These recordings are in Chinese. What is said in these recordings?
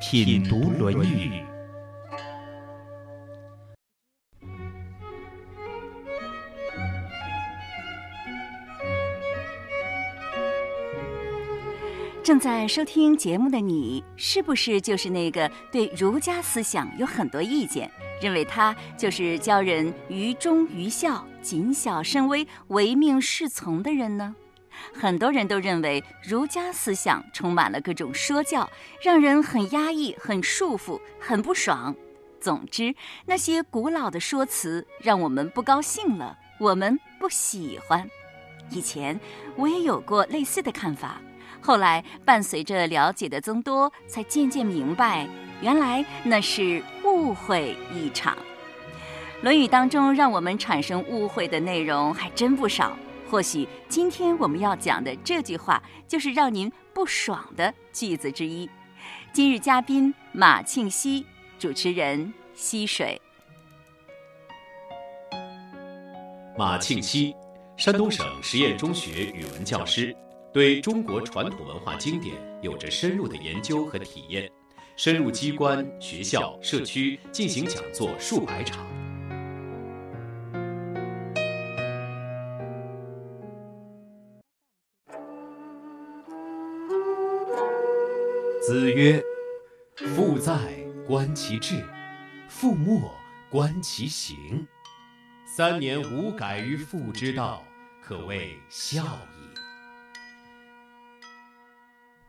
品读《论语》。正在收听节目的你，是不是就是那个对儒家思想有很多意见，认为他就是教人愚忠愚孝、谨小慎微、唯命是从的人呢？很多人都认为儒家思想充满了各种说教，让人很压抑、很束缚、很不爽。总之，那些古老的说辞让我们不高兴了，我们不喜欢。以前我也有过类似的看法，后来伴随着了解的增多，才渐渐明白，原来那是误会一场。《论语》当中让我们产生误会的内容还真不少。或许今天我们要讲的这句话，就是让您不爽的句子之一。今日嘉宾马庆西，主持人溪水。马庆西，山东省实验中学语文教师，对中国传统文化经典有着深入的研究和体验，深入机关、学校、社区进行讲座数百场。子曰：“父在，观其志；父莫，观其行。三年无改于父之道，可谓孝矣。”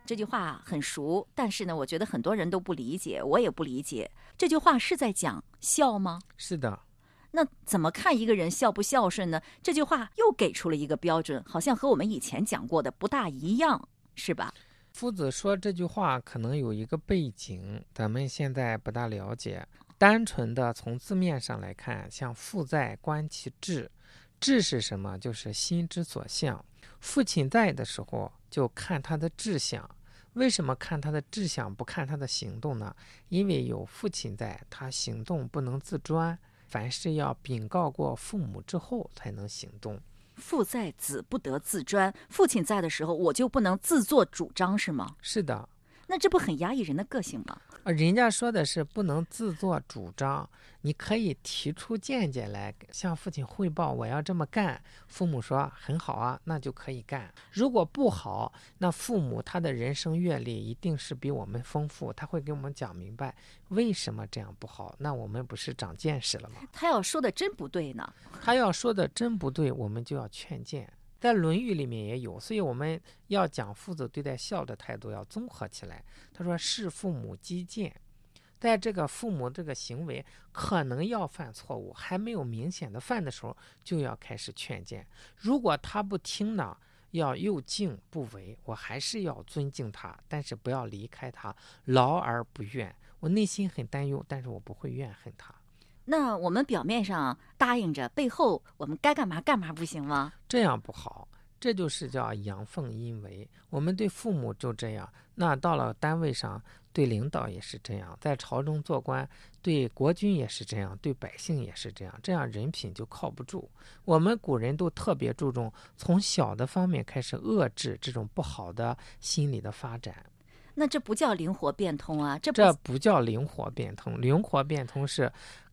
这句话很熟，但是呢，我觉得很多人都不理解，我也不理解。这句话是在讲孝吗？是的。那怎么看一个人孝不孝顺呢？这句话又给出了一个标准，好像和我们以前讲过的不大一样，是吧？夫子说这句话可能有一个背景，咱们现在不大了解。单纯的从字面上来看，像父在，观其志。志是什么？就是心之所向。父亲在的时候，就看他的志向。为什么看他的志向，不看他的行动呢？因为有父亲在，他行动不能自专，凡事要禀告过父母之后才能行动。父在，子不得自专。父亲在的时候，我就不能自作主张，是吗？是的。那这不很压抑人的个性吗？啊，人家说的是不能自作主张，你可以提出见解来向父亲汇报，我要这么干。父母说很好啊，那就可以干。如果不好，那父母他的人生阅历一定是比我们丰富，他会给我们讲明白为什么这样不好。那我们不是长见识了吗？他要说的真不对呢。他要说的真不对，我们就要劝谏。在《论语》里面也有，所以我们要讲父子对待孝的态度要综合起来。他说：“视父母积谏，在这个父母这个行为可能要犯错误，还没有明显的犯的时候，就要开始劝谏。如果他不听呢，要又敬不为，我还是要尊敬他，但是不要离开他，劳而不怨。我内心很担忧，但是我不会怨恨他。”那我们表面上答应着，背后我们该干嘛干嘛，不行吗？这样不好，这就是叫阳奉阴违。我们对父母就这样，那到了单位上，对领导也是这样，在朝中做官，对国君也是这样，对百姓也是这样，这样人品就靠不住。我们古人都特别注重从小的方面开始遏制这种不好的心理的发展。那这不叫灵活变通啊，这这不叫灵活变通，灵活变通是。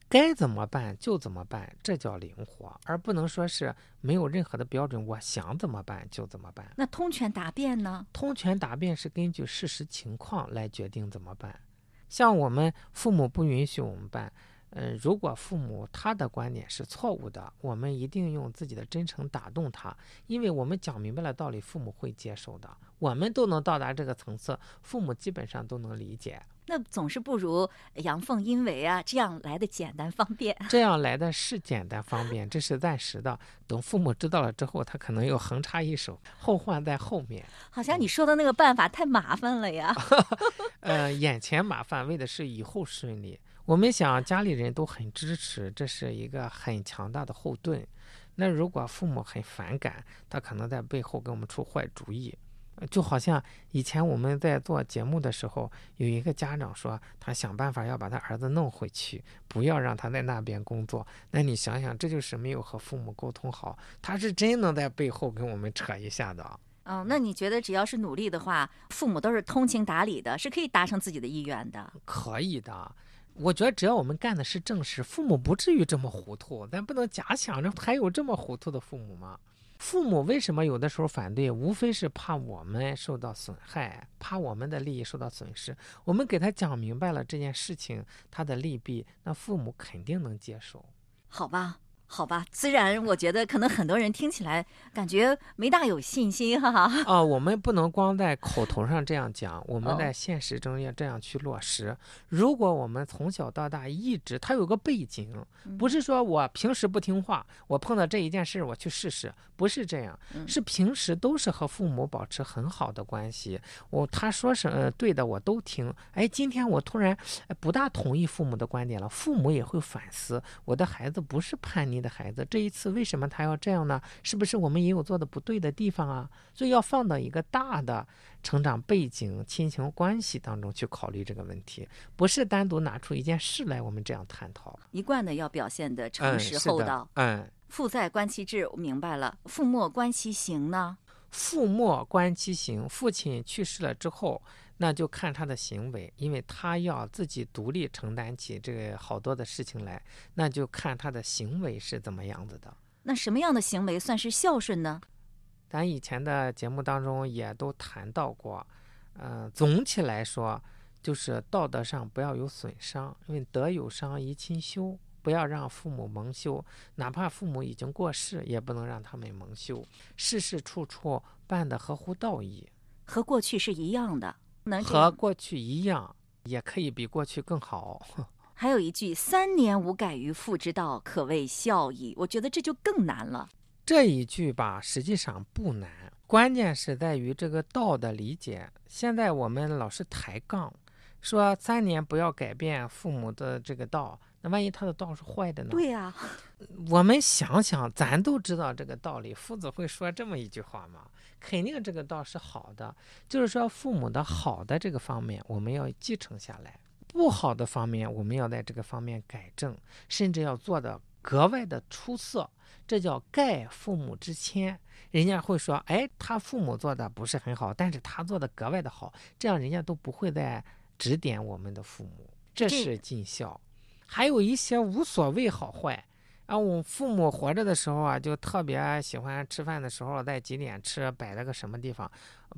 该怎么办就怎么办，这叫灵活，而不能说是没有任何的标准，我想怎么办就怎么办。那通权达变呢？通权达变是根据事实情况来决定怎么办。像我们父母不允许我们办，嗯，如果父母他的观点是错误的，我们一定用自己的真诚打动他，因为我们讲明白了道理，父母会接受的。我们都能到达这个层次，父母基本上都能理解。那总是不如阳奉阴违啊，这样来的简单方便。这样来的是简单方便，这是暂时的。等父母知道了之后，他可能又横插一手，后患在后面。好像你说的那个办法太麻烦了呀。呃，眼前麻烦，为的是以后顺利。我们想家里人都很支持，这是一个很强大的后盾。那如果父母很反感，他可能在背后给我们出坏主意。就好像以前我们在做节目的时候，有一个家长说他想办法要把他儿子弄回去，不要让他在那边工作。那你想想，这就是没有和父母沟通好，他是真能在背后跟我们扯一下的。嗯，那你觉得只要是努力的话，父母都是通情达理的，是可以达成自己的意愿的？可以的，我觉得只要我们干的是正事，父母不至于这么糊涂。咱不能假想着还有这么糊涂的父母吗？父母为什么有的时候反对？无非是怕我们受到损害，怕我们的利益受到损失。我们给他讲明白了这件事情他的利弊，那父母肯定能接受。好吧。好吧，虽然我觉得可能很多人听起来感觉没大有信心，哈哈。啊，我们不能光在口头上这样讲，我们在现实中要这样去落实。如果我们从小到大一直，他有个背景，不是说我平时不听话，我碰到这一件事我去试试，不是这样，是平时都是和父母保持很好的关系。我他说什呃对的我都听。哎，今天我突然不大同意父母的观点了，父母也会反思，我的孩子不是叛逆。你的孩子这一次为什么他要这样呢？是不是我们也有做的不对的地方啊？所以要放到一个大的成长背景、亲情关系当中去考虑这个问题，不是单独拿出一件事来我们这样探讨。一贯的要表现的诚实厚道。嗯，父在观其志，我明白了。父莫观其行呢？父莫观其行，父亲去世了之后。那就看他的行为，因为他要自己独立承担起这个好多的事情来，那就看他的行为是怎么样子的。那什么样的行为算是孝顺呢？咱以前的节目当中也都谈到过，嗯，总体来说就是道德上不要有损伤，因为德有伤贻亲羞，不要让父母蒙羞，哪怕父母已经过世，也不能让他们蒙羞。事事处处办得合乎道义，和过去是一样的。和过去一样，也可以比过去更好。还有一句“三年无改于父之道，可谓孝矣”，我觉得这就更难了。这一句吧，实际上不难，关键是在于这个道的理解。现在我们老是抬杠，说三年不要改变父母的这个道。那万一他的道是坏的呢？对呀，我们想想，咱都知道这个道理，夫子会说这么一句话吗？肯定这个道是好的，就是说父母的好的这个方面，我们要继承下来；不好的方面，我们要在这个方面改正，甚至要做的格外的出色。这叫盖父母之谦。人家会说，哎，他父母做的不是很好，但是他做的格外的好，这样人家都不会再指点我们的父母，这是尽孝。还有一些无所谓好坏，啊，我父母活着的时候啊，就特别喜欢吃饭的时候在几点吃，摆了个什么地方，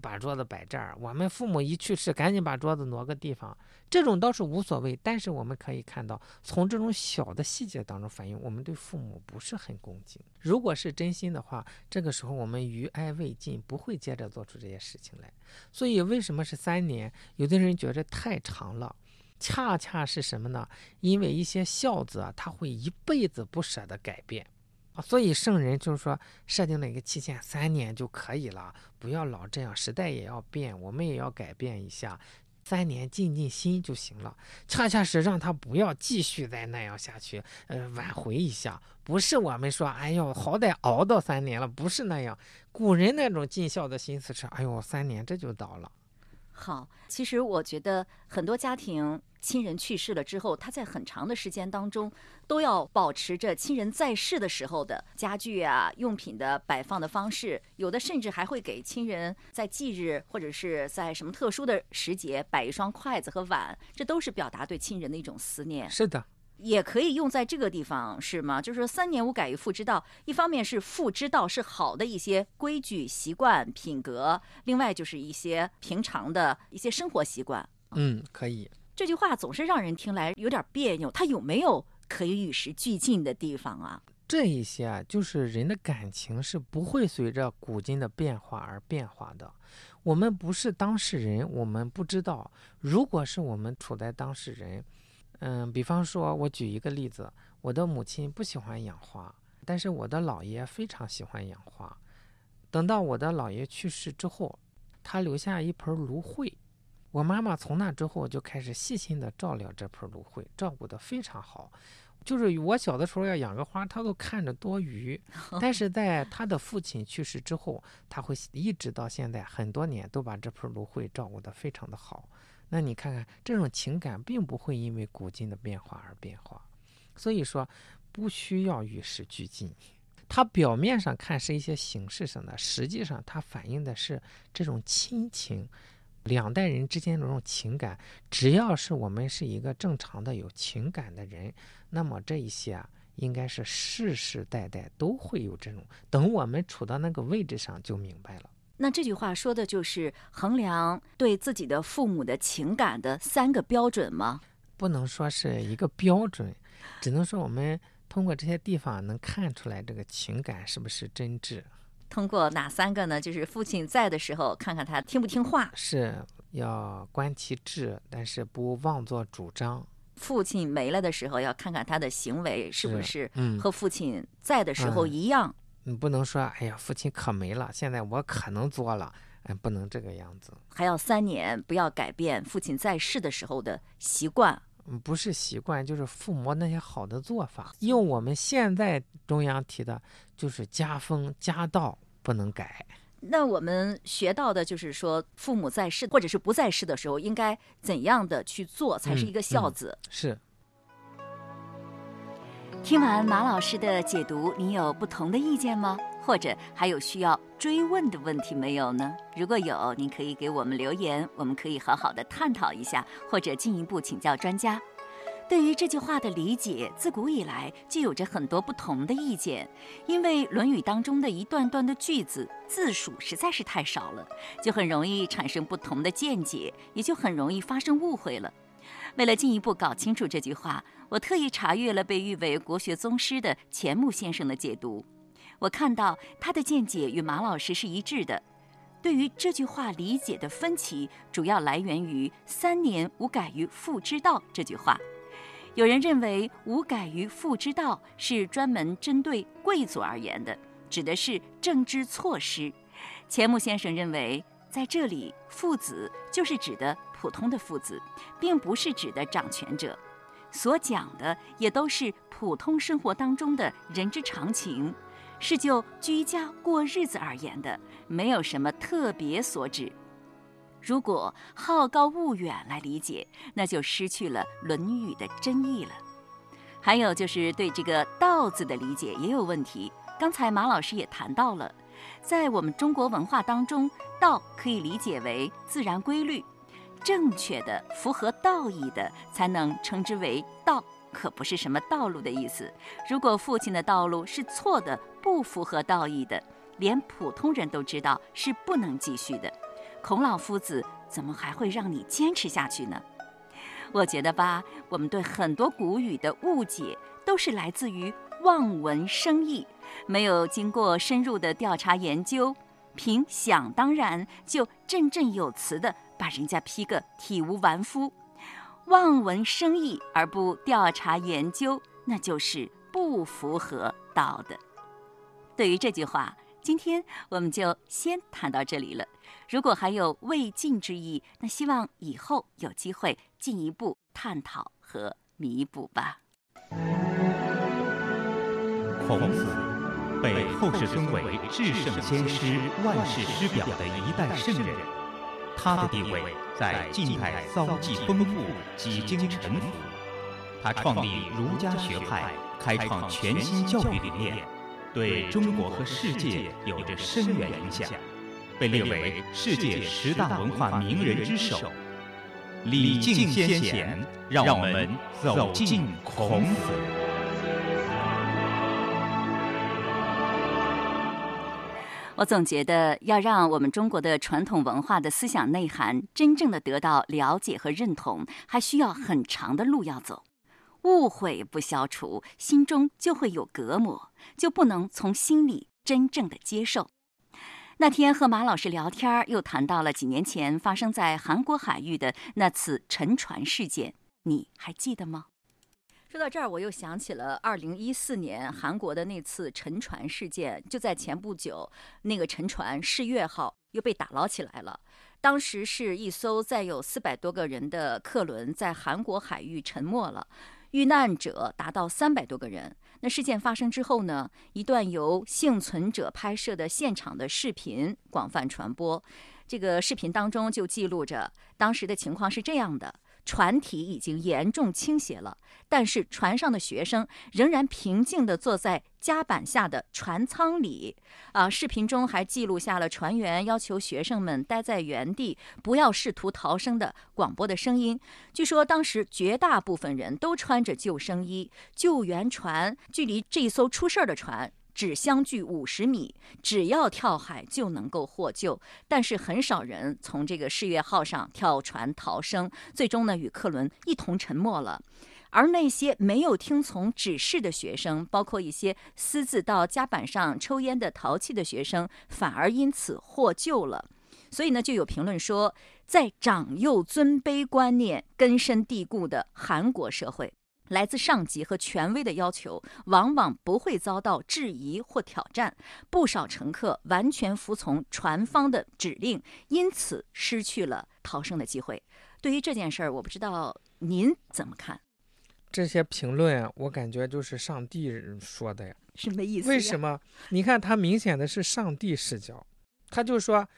把桌子摆这儿。我们父母一去世，赶紧把桌子挪个地方，这种倒是无所谓。但是我们可以看到，从这种小的细节当中反映，我们对父母不是很恭敬。如果是真心的话，这个时候我们余爱未尽，不会接着做出这些事情来。所以为什么是三年？有的人觉着太长了。恰恰是什么呢？因为一些孝子啊，他会一辈子不舍得改变啊，所以圣人就是说设定了一个期限，三年就可以了，不要老这样，时代也要变，我们也要改变一下，三年静静心就行了。恰恰是让他不要继续再那样下去，呃，挽回一下，不是我们说，哎呦，好歹熬到三年了，不是那样。古人那种尽孝的心思是，哎呦，三年这就到了。好，其实我觉得很多家庭。亲人去世了之后，他在很长的时间当中都要保持着亲人在世的时候的家具啊、用品的摆放的方式，有的甚至还会给亲人在忌日或者是在什么特殊的时节摆一双筷子和碗，这都是表达对亲人的一种思念。是的，也可以用在这个地方，是吗？就是说三年无改于父之道，一方面是父之道是好的一些规矩、习惯、品格，另外就是一些平常的一些生活习惯。嗯，可以。这句话总是让人听来有点别扭，它有没有可以与时俱进的地方啊？这一些啊，就是人的感情是不会随着古今的变化而变化的。我们不是当事人，我们不知道。如果是我们处在当事人，嗯，比方说，我举一个例子，我的母亲不喜欢养花，但是我的姥爷非常喜欢养花。等到我的姥爷去世之后，他留下一盆芦荟，我妈妈从那之后就开始细心的照料这盆芦荟，照顾得非常好。就是我小的时候要养个花，她都看着多余。但是在她的父亲去世之后，她会一直到现在很多年都把这盆芦荟照顾得非常的好。那你看看，这种情感并不会因为古今的变化而变化，所以说不需要与时俱进。它表面上看是一些形式上的，实际上它反映的是这种亲情，两代人之间的这种情感。只要是我们是一个正常的有情感的人，那么这一些啊，应该是世世代代都会有这种。等我们处到那个位置上，就明白了。那这句话说的就是衡量对自己的父母的情感的三个标准吗？不能说是一个标准，只能说我们通过这些地方能看出来这个情感是不是真挚。通过哪三个呢？就是父亲在的时候，看看他听不听话；是要观其志，但是不妄作主张。父亲没了的时候，要看看他的行为是不是嗯和父亲在的时候一样。你不能说，哎呀，父亲可没了，现在我可能做了，哎，不能这个样子。还要三年，不要改变父亲在世的时候的习惯。嗯，不是习惯，就是父母那些好的做法。用我们现在中央提的，就是家风家道不能改。那我们学到的就是说，父母在世或者是不在世的时候，应该怎样的去做才是一个孝子？是，听完马老师的解读，你有不同的意见吗？或者还有需要追问的问题没有呢？如果有，您可以给我们留言，我们可以好好的探讨一下，或者进一步请教专家。对于这句话的理解，自古以来就有着很多不同的意见，因为《论语》当中的一段段的句子字数实在是太少了，就很容易产生不同的见解，也就很容易发生误会了。为了进一步搞清楚这句话，我特意查阅了被誉为国学宗师的钱穆先生的解读。我看到他的见解与马老师是一致的。对于这句话理解的分歧，主要来源于“三年无改于父之道”这句话。有人认为“无改于父之道”是专门针对贵族而言的，指的是政治措施。钱穆先生认为，在这里“父子”就是指的普通的父子，并不是指的掌权者。所讲的也都是普通生活当中的人之常情，是就居家过日子而言的，没有什么特别所指。如果好高骛远来理解，那就失去了《论语》的真意了。还有就是对这个“道”字的理解也有问题。刚才马老师也谈到了，在我们中国文化当中，“道”可以理解为自然规律，正确的、符合道义的，才能称之为道，可不是什么道路的意思。如果父亲的道路是错的、不符合道义的，连普通人都知道是不能继续的。孔老夫子怎么还会让你坚持下去呢？我觉得吧，我们对很多古语的误解都是来自于望文生义，没有经过深入的调查研究，凭想当然就振振有词的把人家批个体无完肤。望文生义而不调查研究，那就是不符合道的。对于这句话，今天我们就先谈到这里了。如果还有未尽之意，那希望以后有机会进一步探讨和弥补吧。孔子被后世尊为至圣先师、万世师表的一代圣人，他的地位在近代遭际丰富，几经沉浮。他创立儒家学派，开创全新教育理念，对中国和世界有着深远影响。被列为世界十大文化名人之首，礼敬先贤，让我们走进孔子。我总觉得，要让我们中国的传统文化的思想内涵真正的得到了解和认同，还需要很长的路要走。误会不消除，心中就会有隔膜，就不能从心里真正的接受。那天和马老师聊天，又谈到了几年前发生在韩国海域的那次沉船事件，你还记得吗？说到这儿，我又想起了二零一四年韩国的那次沉船事件。就在前不久，那个沉船“世越号”又被打捞起来了。当时是一艘载有四百多个人的客轮在韩国海域沉没了，遇难者达到三百多个人。那事件发生之后呢，一段由幸存者拍摄的现场的视频广泛传播。这个视频当中就记录着当时的情况是这样的。船体已经严重倾斜了，但是船上的学生仍然平静地坐在甲板下的船舱里。啊，视频中还记录下了船员要求学生们待在原地，不要试图逃生的广播的声音。据说当时绝大部分人都穿着救生衣，救援船距离这艘出事儿的船。只相距五十米，只要跳海就能够获救。但是很少人从这个“世越号”上跳船逃生，最终呢与客轮一同沉没了。而那些没有听从指示的学生，包括一些私自到甲板上抽烟的淘气的学生，反而因此获救了。所以呢，就有评论说，在长幼尊卑观念根深蒂固的韩国社会。来自上级和权威的要求，往往不会遭到质疑或挑战。不少乘客完全服从船方的指令，因此失去了逃生的机会。对于这件事儿，我不知道您怎么看？这些评论，我感觉就是上帝说的呀。什么意思？为什么？你看，他明显的是上帝视角，他就说，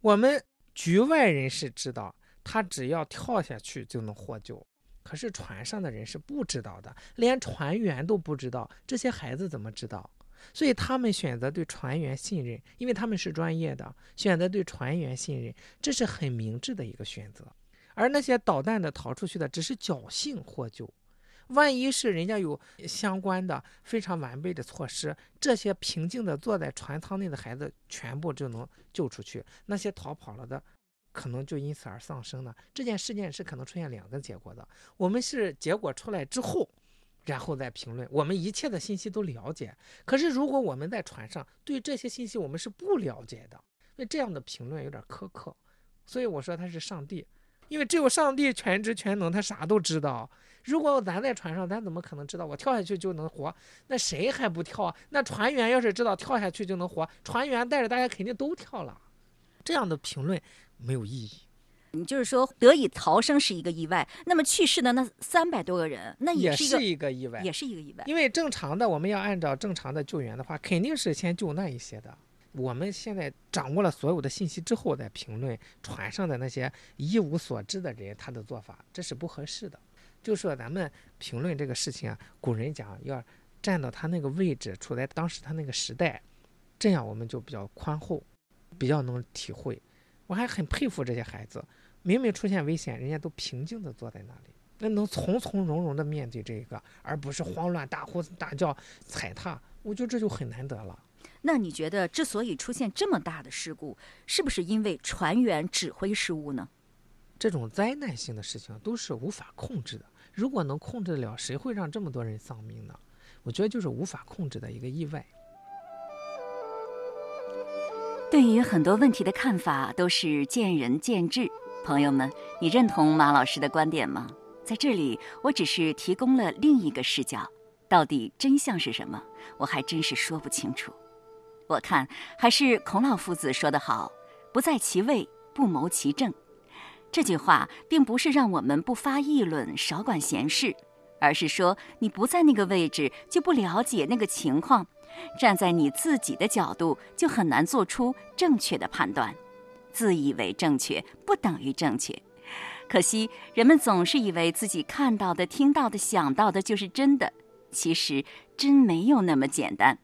我们局外人士知道，他只要跳下去就能获救。可是船上的人是不知道的，连船员都不知道，这些孩子怎么知道？所以他们选择对船员信任，因为他们是专业的，选择对船员信任，这是很明智的一个选择。而那些捣蛋的逃出去的，只是侥幸获救。万一是人家有相关的非常完备的措施，这些平静的坐在船舱内的孩子全部就能救出去，那些逃跑了的。可能就因此而丧生呢？这件事件是可能出现两个结果的。我们是结果出来之后，然后再评论，我们一切的信息都了解。可是如果我们在船上对这些信息我们是不了解的，那这样的评论有点苛刻。所以我说他是上帝，因为只有上帝全知全能，他啥都知道。如果咱在船上，咱怎么可能知道我跳下去就能活？那谁还不跳？那船员要是知道跳下去就能活，船员带着大家肯定都跳了。这样的评论。没有意义。你就是说得以逃生是一个意外，那么去世的那三百多个人，那也是一个意外，也是一个意外。因为正常的，我们要按照正常的救援的话，肯定是先救那一些的。我们现在掌握了所有的信息之后再评论船上的那些一无所知的人他的做法，这是不合适的。就说咱们评论这个事情啊，古人讲要站到他那个位置，处在当时他那个时代，这样我们就比较宽厚，比较能体会。我还很佩服这些孩子，明明出现危险，人家都平静地坐在那里，那能从从容容地面对这个，而不是慌乱大呼大叫、踩踏。我觉得这就很难得了。那你觉得，之所以出现这么大的事故，是不是因为船员指挥失误呢？这种灾难性的事情都是无法控制的。如果能控制得了，谁会让这么多人丧命呢？我觉得就是无法控制的一个意外。对于很多问题的看法都是见仁见智，朋友们，你认同马老师的观点吗？在这里，我只是提供了另一个视角，到底真相是什么，我还真是说不清楚。我看还是孔老夫子说得好：“不在其位，不谋其政。”这句话并不是让我们不发议论、少管闲事，而是说你不在那个位置，就不了解那个情况。站在你自己的角度，就很难做出正确的判断。自以为正确不等于正确。可惜人们总是以为自己看到的、听到的、想到的就是真的，其实真没有那么简单。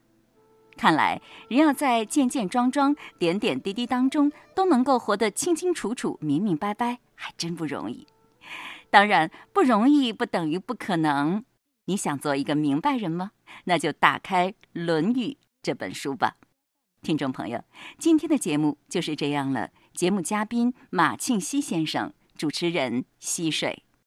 看来人要在件件桩桩、点点滴滴当中都能够活得清清楚楚、明明白白，还真不容易。当然，不容易不等于不可能。你想做一个明白人吗？那就打开《论语》这本书吧。听众朋友，今天的节目就是这样了。节目嘉宾马庆西先生，主持人溪水。